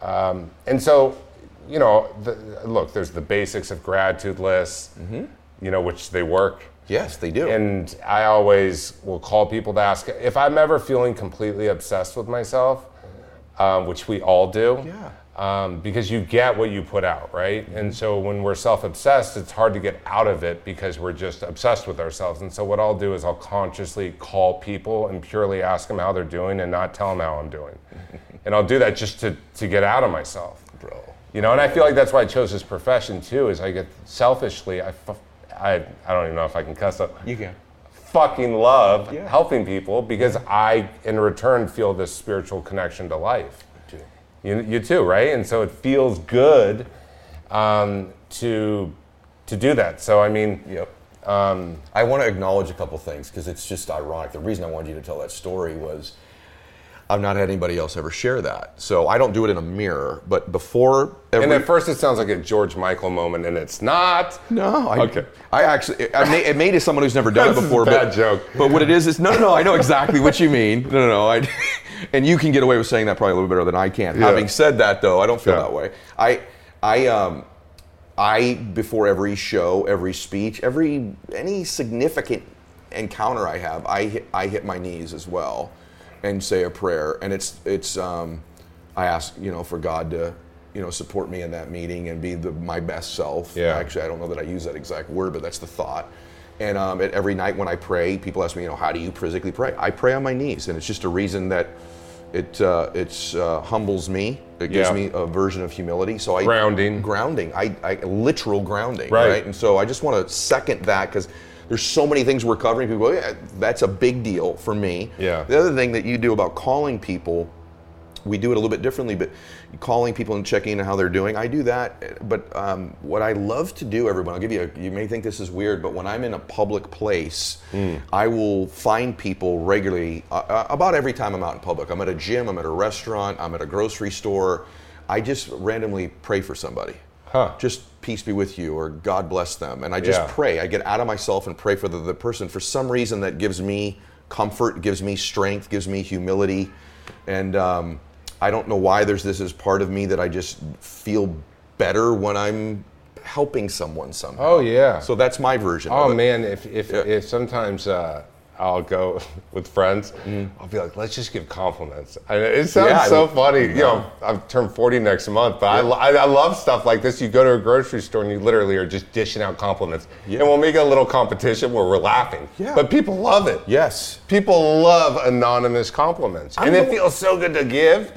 Um, and so, you know, the, look, there's the basics of gratitude lists, you know, which they work. Yes, they do. And I always will call people to ask if I'm ever feeling completely obsessed with myself, um, which we all do. Yeah. Um, because you get what you put out, right? And so when we're self obsessed, it's hard to get out of it because we're just obsessed with ourselves. And so what I'll do is I'll consciously call people and purely ask them how they're doing and not tell them how I'm doing. and I'll do that just to, to get out of myself. Bro. You know, and I feel like that's why I chose this profession too. Is I get selfishly, I, I, I don't even know if I can cuss up. You can. Fucking love Yeah. helping people because I, in return, feel this spiritual connection to life. You, you too, right? And so it feels good um, to to do that. So I mean, Yep. Um, I want to acknowledge a couple things because it's just ironic. The reason I wanted you to tell that story was I've not had anybody else ever share that. So I don't do it in a mirror, but before every. and at first it sounds like a George Michael moment, and it's not. no, I, Okay. I actually, I made, it made it someone who's never done it before. bad but, joke. But what it is is no, no, no. I know exactly what you mean. No, no, no. I, and you can get away with saying that probably a little better than I can. Yeah. Having said that, though, I don't feel Yeah. that way. I, I, um, I before every show, every speech, every any significant encounter I have, I hit, I hit my knees as well, and say a prayer. And it's it's um, I ask you know for God to you know support me in that meeting and be the, my best self. Yeah. Actually, I don't know that I use that exact word, but that's the thought. And um, at every night when I pray, people ask me, you know, how do you physically pray? I pray on my knees, and it's just a reason that it uh, it's uh, humbles me. It gives Yeah. me a version of humility. So I Grounding. grounding. I, I literal grounding. Right. Right. And so I just want to second that because there's so many things we're covering. People, go, yeah, that's a big deal for me. Yeah. The other thing that you do about calling people we do it a little bit differently, but calling people and checking in on how they're doing, I do that. But um, what I love to do, everyone, I'll give you. A, you may think this is weird, but when I'm in a public place, I will find people regularly. Uh, uh, about every time I'm out in public, I'm at a gym, I'm at a restaurant, I'm at a grocery store. I just randomly pray for somebody. Huh. Just peace be with you, or God bless them, and I just Yeah. pray. I get out of myself and pray for the, the person. For some reason, that gives me comfort, gives me strength, gives me humility, and um, I don't know why there's this as part of me that I just feel better when I'm helping someone somehow. Oh yeah. So that's my version. Oh of it. man, if if, Yeah. if sometimes uh, I'll go with friends. Mm-hmm. I'll be like, let's just give compliments. And it sounds Yeah, so mean- funny. You know, I've turned 40 next month, but I, I, I love stuff like this. You go to a grocery store and you literally are just dishing out compliments. Yeah. And we'll make a little competition where we're laughing. Yeah. But people love it. Yes. People love anonymous compliments. I'm and it feels so good to give.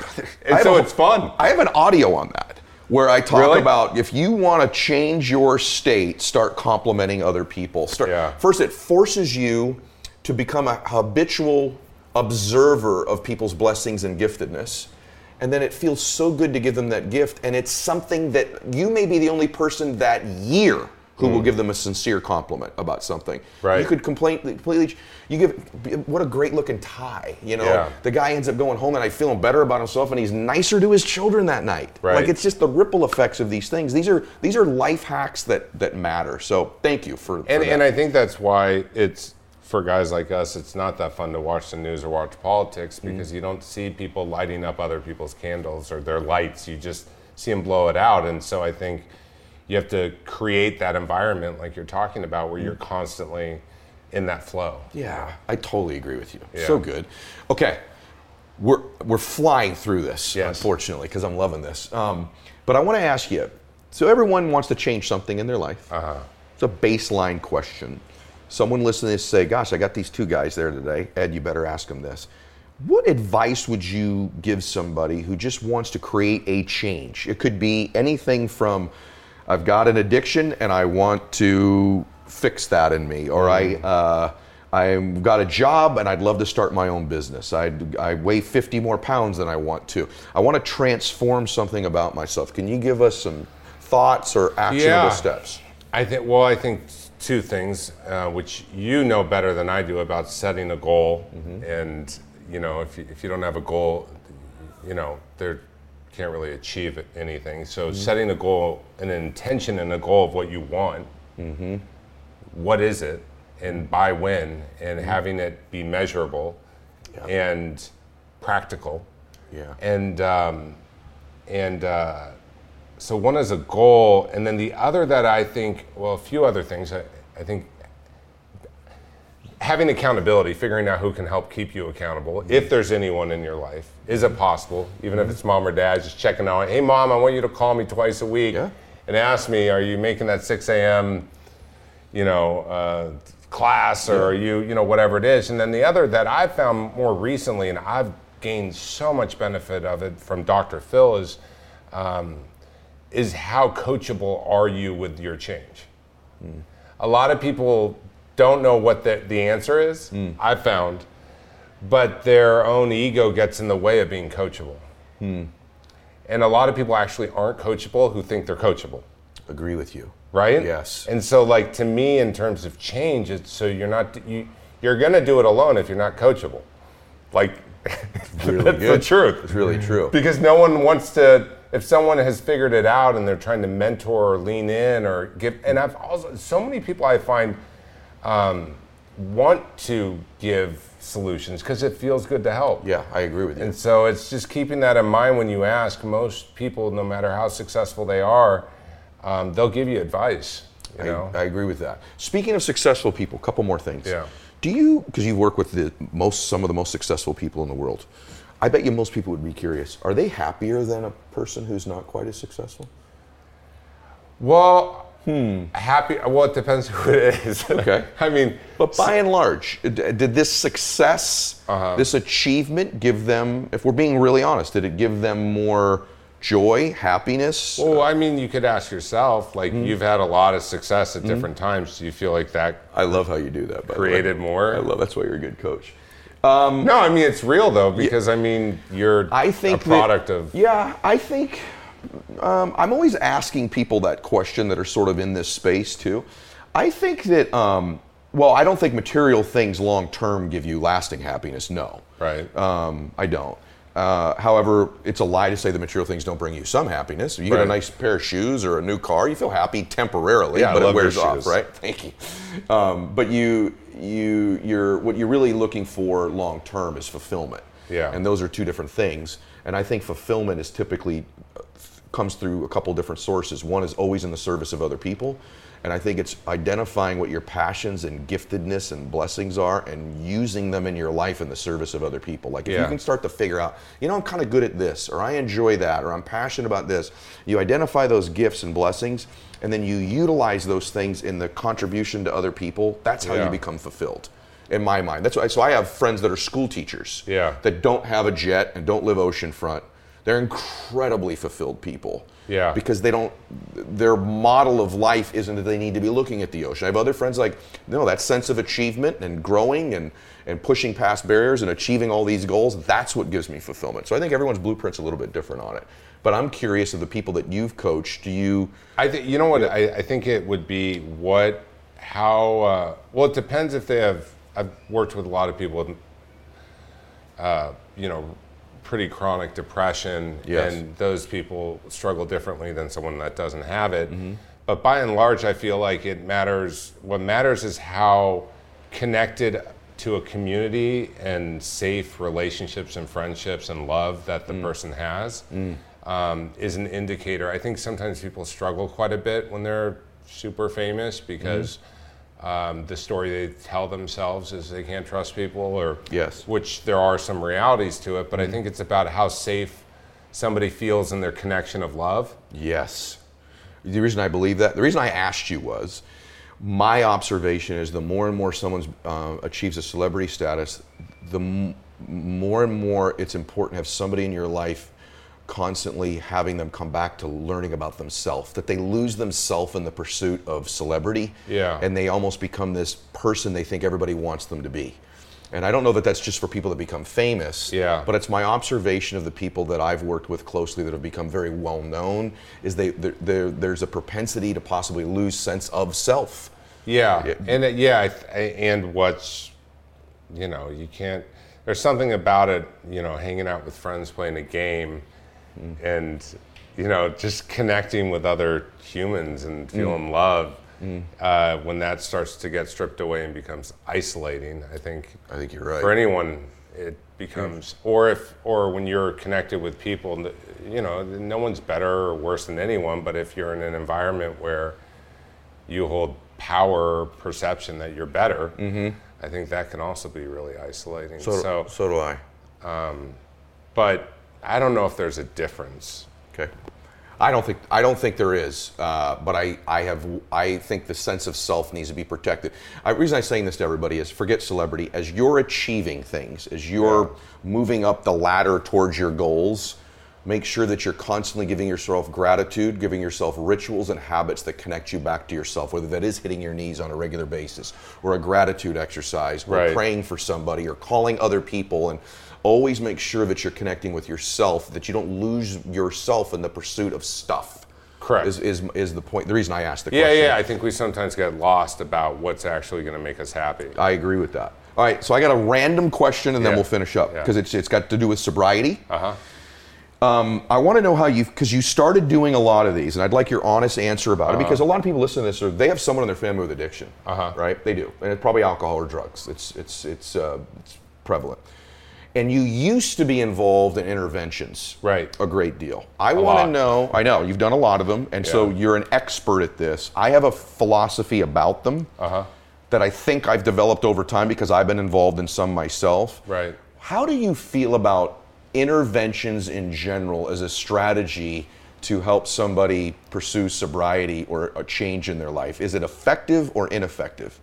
And so a- it's fun. I have an audio on that where I talk Really? about if you want to change your state, start complimenting other people. Start, Yeah. First, it forces you to become a habitual observer of people's blessings and giftedness. And then it feels so good to give them that gift. And it's something that you may be the only person that year who will give them a sincere compliment about something. Hmm. Right. You could complain completely. You give what a great looking tie. You know, Yeah. the guy ends up going home and I feeling better about himself, and he's nicer to his children that night. Right. Like it's just the ripple effects of these things. These are these are life hacks that that matter. So thank you for. for And, that. and I think that's why it's for guys like us, it's not that fun to watch the news or watch politics Mm-hmm. because you don't see people lighting up other people's candles or their lights. You just see them blow it out. And so I think you have to create that environment like you're talking about where you're constantly in that flow. Yeah, I totally agree with you. Yeah. So good. Okay, we're we're flying through this, Yes. unfortunately, because I'm loving this. Um, but I want to ask you. So everyone wants to change something in their life. Uh-huh. It's a baseline question. Someone listening to this say, "Gosh, I got these two guys there today. Ed, you better ask them this." What advice would you give somebody who just wants to create a change? It could be anything from I've got an addiction and I want to fix that in me, or I uh, I've got a job and I'd love to start my own business. I I weigh 50 more pounds than I want to. I want to transform something about myself. Can you give us some thoughts or actionable Yeah. steps? I think. Well, I think two things, uh, which you know better than I do about setting a goal, and you know, if you, if you don't have a goal, you know, there can't really achieve anything. So setting a goal, an intention, and a goal of what you want. What is it, and by when, and having it be measurable, and practical. Yeah. And um, and uh, so one is a goal, and then the other that I think, well, a few other things. I, I think having accountability, figuring out who can help keep you accountable, if there's anyone in your life, is it possible? Even if it's mom or dad, just checking out. Hey, mom, I want you to call me twice a week Yeah. and ask me, are you making that 6 a.m. you know uh, class or are you you know whatever it is? And then the other that I've found more recently, and I've gained so much benefit of it from Dr. Phil is. Um, is how coachable are you with your change? A lot of people don't know what the, the answer is, I've found, but their own ego gets in the way of being coachable. And a lot of people actually aren't coachable who think they're coachable, Agree with you. right? Yes. And so, like to me, in terms of change, it's so you're not you you're gonna do it alone if you're not coachable. Like Really that's good. the truth. It's really true. Because no one wants to, if someone has figured it out and they're trying to mentor or lean in or give, and I've also, so many people I find um, want to give solutions because it feels good to help. Yeah, I agree with you. And so it's just keeping that in mind when you ask. Most people, no matter how successful they are, um, they'll give you advice. You know? I, I agree with that. Speaking of successful people, a couple more things. Yeah. Do you, because you've worked with the most, some of the most successful people in the world, I bet you most people would be curious. Are they happier than a person who's not quite as successful? well, happy. Well, it depends who it is. Hmm. Okay. I mean, But by and large, did this success, Uh-huh. this achievement, give them, if we're being really honest, did it give them more joy, happiness? Well, I mean, you could ask yourself, like, Hmm. you've had a lot of success at different times. Do you feel like that I love how you do that. By the way. created more? I love that's why you're a good coach. No, I mean, it's real though, because I mean, you're I think a product that, of. Yeah, I think um, I'm always asking people that question that are sort of in this space too. I think that um, well, I don't think material things long term give you lasting happiness. No, Right. Um, I don't. Uh, however, it's a lie to say the material things don't bring you some happiness. If you get a nice pair of shoes or a new car, you feel happy temporarily, Yeah, I but it wears off, shoes. right? Thank you. Um, but you, you, you're what you're really looking for long term is fulfillment. Yeah. And those are two different things. And I think fulfillment is typically uh, comes through a couple different sources. One is always in the service of other people, and I think it's identifying what your passions and giftedness and blessings are and using them in your life in the service of other people. Like if you can start to figure out, you know, I'm kind of good at this, or I enjoy that, or I'm passionate about this. You identify those gifts and blessings, and then you utilize those things in the contribution to other people. That's how Yeah. you become fulfilled. In my mind, that's why. So I have friends that are school teachers Yeah. that don't have a jet and don't live oceanfront. They're incredibly fulfilled people. Yeah. Because they don't, their model of life isn't that they need to be looking at the ocean. I have other friends like, no, that sense of achievement and growing and, and pushing past barriers and achieving all these goals, that's what gives me fulfillment. So I think everyone's blueprint's a little bit different on it. But I'm curious of the people that you've coached, do you, I think you know what I, I think it would be what how uh, well it depends if they have I've worked with a lot of people with uh, you know pretty chronic depression Yes. and those people struggle differently than someone that doesn't have it. But by and large I feel like it matters what matters is how connected to a community and safe relationships and friendships and love that the person has um, is an indicator. I think sometimes people struggle quite a bit when they're super famous because um, the story they tell themselves is they can't trust people, or Yes. which there are some realities to it. But I think it's about how safe somebody feels in their connection of love. Yes. The reason I believe that, the reason I asked you was, my observation is the more and more someone uh, achieves a celebrity status, the m- more and more it's important to have somebody in your life constantly having them come back to learning about themselves, that they lose themselves in the pursuit of celebrity. Yeah. And they almost become this person they think everybody wants them to be. And I don't know that that's just for people that become famous. Yeah. But it's my observation of the people that I've worked with closely that have become very well known is they there there- there's a propensity to possibly lose sense of self. Yeah, Yeah. and uh, yeah, I th- and what's, you know, you can't. There's something about it, you know, hanging out with friends, playing a game, Mm-hmm. and you know, just connecting with other humans and mm. feeling love. Mm. Uh, when that starts to get stripped away and becomes isolating, I think I think you're right. for anyone it becomes mm. or if or when you're connected with people you know no one's better or worse than anyone but if you're in an environment where you hold power perception that you're better mm-hmm. i think that can also be really isolating so, so, so do I. Um, but i don't know if there's a difference Okay. I don't think I don't think there is, uh, but I, I have I think the sense of self needs to be protected. I, the reason I'm saying this to everybody is forget celebrity. As you're achieving things, as you're moving up the ladder towards your goals, make sure that you're constantly giving yourself gratitude, giving yourself rituals and habits that connect you back to yourself. Whether that is hitting your knees on a regular basis, or a gratitude exercise, or Right. praying for somebody, or calling other people, and always make sure that you're connecting with yourself, that you don't lose yourself in the pursuit of stuff. Correct. Is, is, is the point, the reason I asked the yeah question. yeah i think we sometimes get lost about what's actually going to make us happy I agree with that. All right, so I got a random question and then we'll finish up Yeah. because it's, it's got to do with sobriety. uh-huh Um, I want to know how you've, because you started doing a lot of these, and I'd like your honest answer about it because a lot of people listen to this, or they have someone in their family with addiction, Uh-huh. right? They do, and it's probably alcohol or drugs. It's it's it's uh, it's prevalent. And you used to be involved in interventions, Right. A great deal. I want to know. I know you've done a lot of them, and so you're an expert at this. I have a philosophy about them Uh-huh. that I think I've developed over time because I've been involved in some myself. Right. How do you feel about interventions in general as a strategy to help somebody pursue sobriety or a change in their life? Is it effective or ineffective?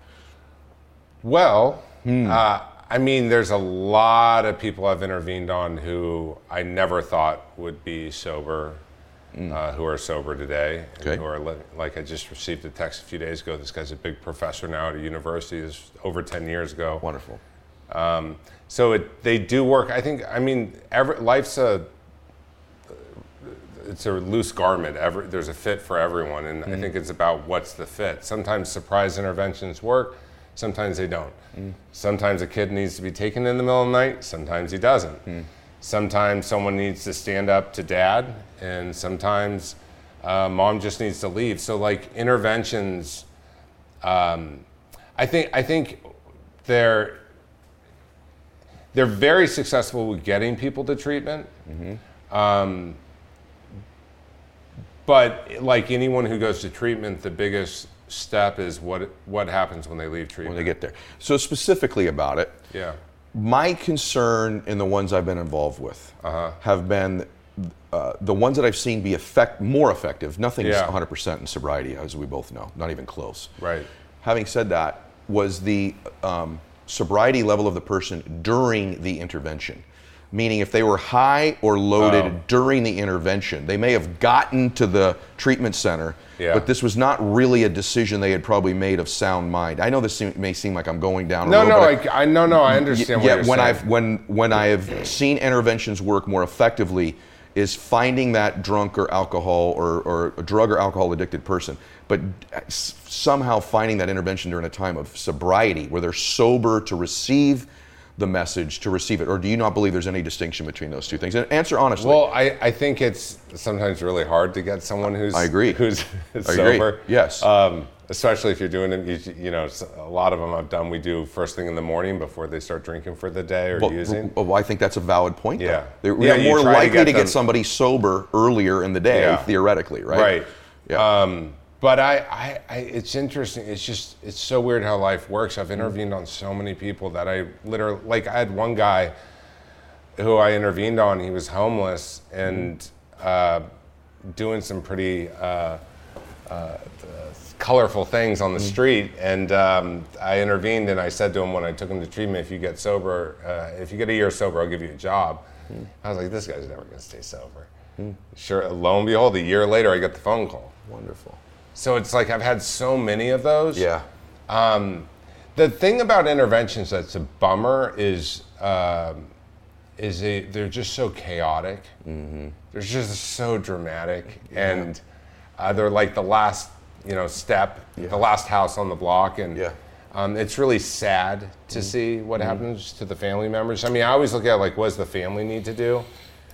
Well, Hmm. uh, I mean, there's a lot of people I've intervened on who I never thought would be sober, mm. uh, who are sober today. Okay. who are li- like I just received a text a few days ago. This guy's a big professor now at a university. This over 10 years ago. Wonderful. Um, so it, they do work. I think. I mean, every, life's a it's a loose garment. Every, there's a fit for everyone, and I mm. think it's about what's the fit. Sometimes surprise interventions work. Sometimes they don't. Sometimes a kid needs to be taken in the middle of the night. Sometimes he doesn't. Sometimes someone needs to stand up to dad, and sometimes uh, mom just needs to leave. So like interventions, um, I think I think they're they're very successful with getting people to treatment. Um, but like anyone who goes to treatment, the biggest step is what what happens when they leave treatment. when they get there. So specifically about it, yeah. my concern in the ones I've been involved with Uh-huh. have been uh, the ones that I've seen be effect more effective. Nothing's Yeah. 100% in sobriety, as we both know, not even close. Right. Having said that, was the um, sobriety level of the person during the intervention. Meaning, if they were high or loaded Oh. during the intervention, they may have gotten to the treatment center, Yeah. but this was not really a decision they had probably made of sound mind. I know this may seem like I'm going down a No, road, no, I, I no, no, I understand what yeah, you're when saying. I've when when I have seen interventions work more effectively is finding that drunk or alcohol or, or a drug or alcohol addicted person, but s- somehow finding that intervention during a time of sobriety where they're sober to receive the message to receive it, or do you not believe there's any distinction between those two things? And answer honestly. Well, I, I think it's sometimes really hard to get someone who's I agree. who's I agree. sober. Yes. Um, especially if you're doing it, you, you know, a lot of them I've done. We do first thing in the morning before they start drinking for the day or Well, using. well, I think that's a valid point. though. Yeah. They're, Yeah, we're more try to likely get to get, somebody sober earlier in the day, Yeah. theoretically, right? Right. Yeah. Um, but I, I, I, it's interesting. It's just, it's so weird how life works. I've intervened on so many people that I literally, like, I had one guy who I intervened on. He was homeless and uh, doing some pretty uh, uh, colorful things on the street. And um, I intervened and I said to him when I took him to treatment, if you get sober, uh, if you get a year sober, I'll give you a job. I was like, this guy's never going to stay sober. Sure, lo and behold, a year later, I get the phone call. Wonderful. So it's like I've had so many of those. Yeah. Um, the thing about interventions that's a bummer is um, is they, they're just so chaotic. Mm-hmm. They're just so dramatic, and uh, they're like the last you know step, the last house on the block, and Yeah. um, it's really sad to see what happens to the family members. I mean, I always look at like, what does the family need to do?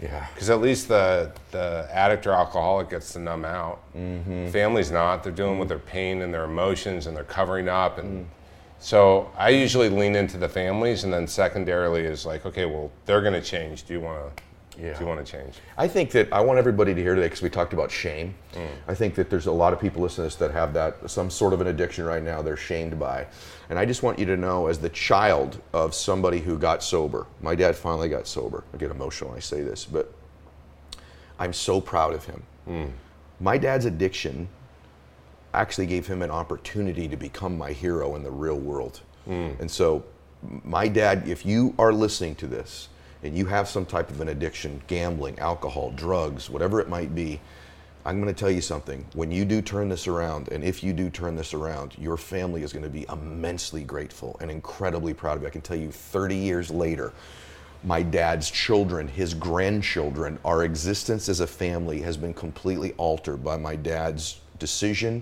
Yeah. Because at least the, the addict or alcoholic gets to numb out. Mm-hmm. Family's not. They're dealing with their pain and their emotions and they're covering up. And mm. so I usually lean into the families, and then secondarily is like, okay, well, they're going to change. Do you want to? Yeah. Do you want to change? I think that I want everybody to hear today because we talked about shame. Mm. I think that there's a lot of people listening to this that have that some sort of an addiction right now they're shamed by. And I just want you to know, as the child of somebody who got sober, my dad finally got sober. I get emotional when I say this, but I'm so proud of him. Mm. My dad's addiction actually gave him an opportunity to become my hero in the real world. And so, my dad, if you are listening to this and you have some type of an addiction, gambling, alcohol, drugs, whatever it might be, I'm going to tell you something. When you do turn this around, and if you do turn this around, your family is going to be immensely grateful and incredibly proud of you. I can tell you 30 years later, my dad's children, his grandchildren, our existence as a family has been completely altered by my dad's decision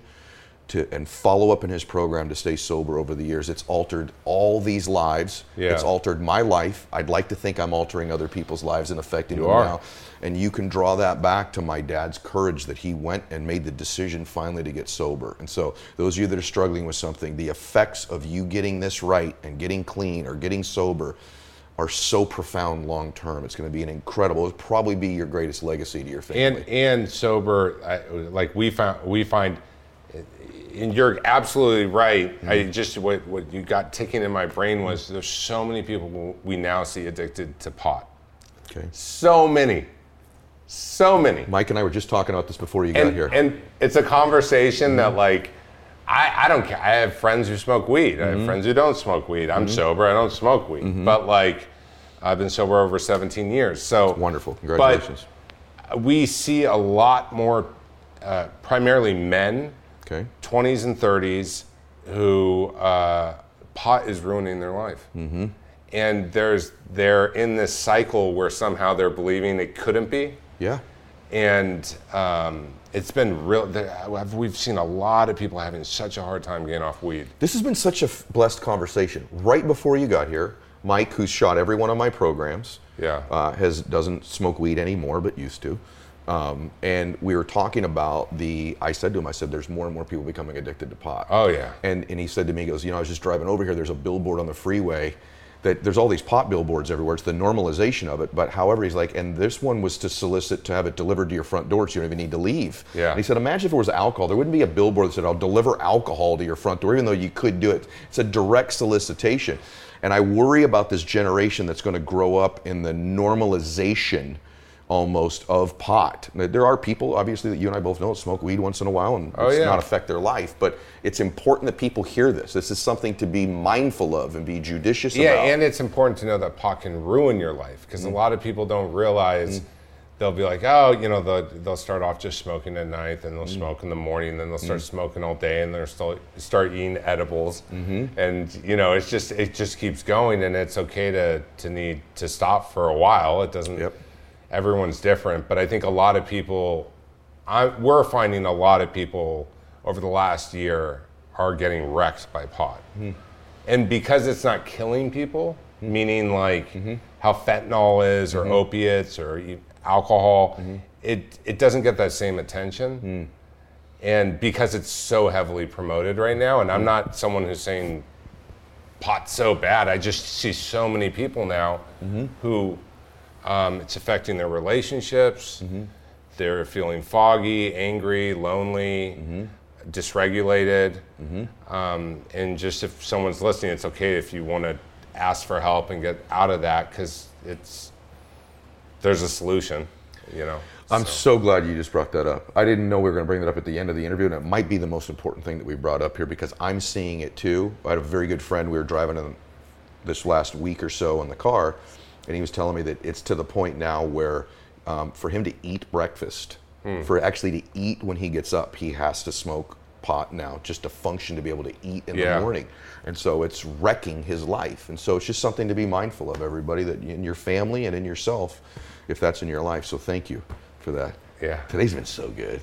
to and follow up in his program to stay sober over the years. It's altered all these lives. Yeah. It's altered my life. I'd like to think I'm altering other people's lives and affecting You them are. now. And you can draw that back to my dad's courage that he went and made the decision finally to get sober. And so, those of you that are struggling with something, the effects of you getting this right and getting clean or getting sober are so profound long term. It's going to be an incredible. It'll probably be your greatest legacy to your family. and and sober I, like we found we find and you're absolutely right. I mm-hmm. just what, what you got ticking in my brain was mm-hmm. there's so many people we now see addicted to pot. Okay. so many. So many. Mike and I were just talking about this before you got here. and it's a conversation that mm-hmm. like I, I don't care. I have friends who smoke weed. I have friends who don't smoke weed. I'm sober. I don't smoke weed. But like i've been sober over 17 years so Wonderful. Congratulations. but- we see a lot more, uh, primarily men, okay. 20s and 30s, who uh, pot is ruining their life. Mm-hmm. And there's they're in this cycle where somehow they're believing it couldn't be, Yeah. and um, it's been real. We've seen a lot of people having such a hard time getting off weed. This has been such a f- blessed conversation. Right before you got here, Mike, who's shot every one of my programs, Yeah. uh, has doesn't smoke weed anymore, but used to. Um, and we were talking about the. I said to him, I said, "There's more and more people becoming addicted to pot." Oh, yeah. And and he said to me, he goes, "You know, I was just driving over here. There's a billboard on the freeway that there's all these pot billboards everywhere. It's the normalization of it. But however, he's like, and this one was to solicit to have it delivered to your front door so you don't even need to leave. Yeah. And he said, imagine if it was alcohol. There wouldn't be a billboard that said, I'll deliver alcohol to your front door, even though you could do it. It's a direct solicitation. And I worry about this generation that's going to grow up in the normalization almost of pot. There are people, obviously, that you and I both know smoke weed once in a while and Oh, it's yeah. not affect their life. But it's important that people hear this. This is something to be mindful of and be judicious Yeah, about. and it's important to know that pot can ruin your life because Mm-hmm. a lot of people don't realize. They'll be like, oh, you know, they'll, they'll start off just smoking at night, then they'll Mm-hmm. smoke in the morning, then they'll start smoking all day, and they'll still start eating edibles, Mm-hmm. and you know, it's just it just keeps going, and it's okay to to need to stop for a while. It doesn't. Yep. Everyone's different, but I think a lot of people, I, we're finding a lot of people over the last year are getting wrecked by pot. Hmm. And because it's not killing people, hmm. meaning like hmm. how fentanyl is, or opiates, or alcohol, it it doesn't get that same attention. And because it's so heavily promoted right now, and I'm not someone who's saying pot's so bad. I just see so many people now who um, it's affecting their relationships. They're feeling foggy, angry, lonely, dysregulated. Um, and just if someone's listening, it's okay if you want to ask for help and get out of that because it's there's a solution. You know. I'm so glad you just brought that up. I didn't know we were going to bring that up at the end of the interview, and it might be the most important thing that we brought up here because I'm seeing it too. I had a very good friend. We were driving in this last week or so in the car, and he was telling me that it's to the point now where um, for him to eat breakfast, for actually to eat when he gets up, he has to smoke pot now just to function to be able to eat in Yeah. the morning. And so it's wrecking his life. And so it's just something to be mindful of, everybody, that in your family and in yourself, if that's in your life. So thank you for that. Yeah. Today's been so good.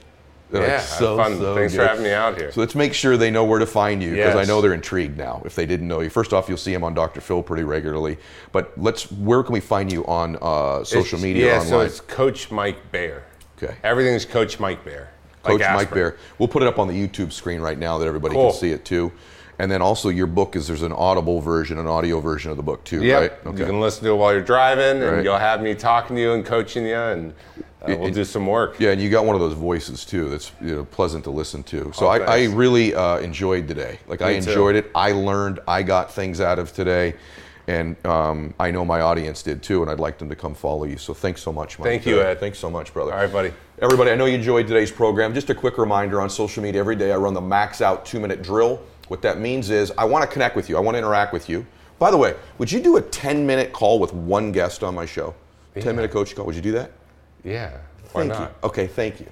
Yeah, fun. Thanks for having me out here. So let's make sure they know where to find you because I know they're intrigued now. If they didn't know you, first off, you'll see him on Dr. Phil pretty regularly. But let's where can we find you on uh, social It's- media Yeah, online? so it's Coach Mike Bayer. Okay. Everything's Coach Mike Bayer. Coach like Mike. Bayer. We'll put it up on the YouTube screen right now that everybody Cool. can see it too. And then also your book is there's an audible version, an audio version of the book too, Yep. right? You can listen to it while you're driving, and Right. you'll have me talking to you and coaching you, and uh, we'll do some work. Yeah, and you got one of those voices too that's you know, pleasant to listen to. So Oh, I, I really uh, enjoyed today. Like I Me too. enjoyed it. I learned. I got things out of today, and um, I know my audience did too. And I'd like them to come follow you. So thanks so much, Mike. Thank you, Uh, Ed. Thanks so much, brother. All right, buddy. Everybody, I know you enjoyed today's program. Just a quick reminder on social media every day I run the max out two minute drill. What that means is I want to connect with you, I want to interact with you. By the way, would you do a 10 minute call with one guest on my show? 10 minute coach call. Would you do that? Yeah. Why Thank not? you. Okay, thank you.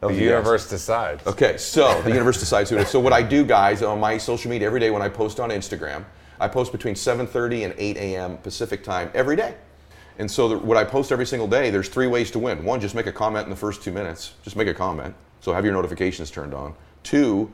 That The a yes. universe decides. Okay, so the universe decides who it is. So what I do, guys, on my social media every day when I post on Instagram, I post between 7:30 and 8 a.m. Pacific time every day. And so the, what I post every single day, there's three ways to win. One, just make a comment in the first two minutes. Just make a comment. So have your notifications turned on. Two,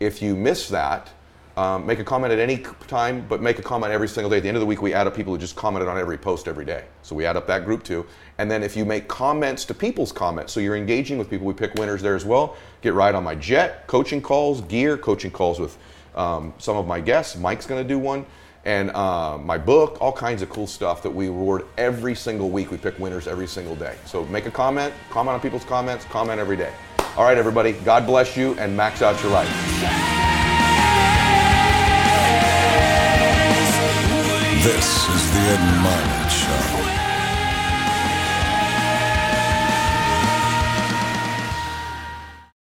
if you miss that, um, make a comment at any time, but make a comment every single day. At the end of the week, we add up people who just commented on every post every day. So we add up that group too. And then if you make comments to people's comments, so you're engaging with people, we pick winners there as well. Get right on my jet, coaching calls, gear, coaching calls with um, some of my guests. Mike's going to do one. And uh, my book, all kinds of cool stuff that we reward every single week. We pick winners every single day. So make a comment, comment on people's comments, comment every day. All right, everybody, God bless you and max out your life. This is the Ed Mylett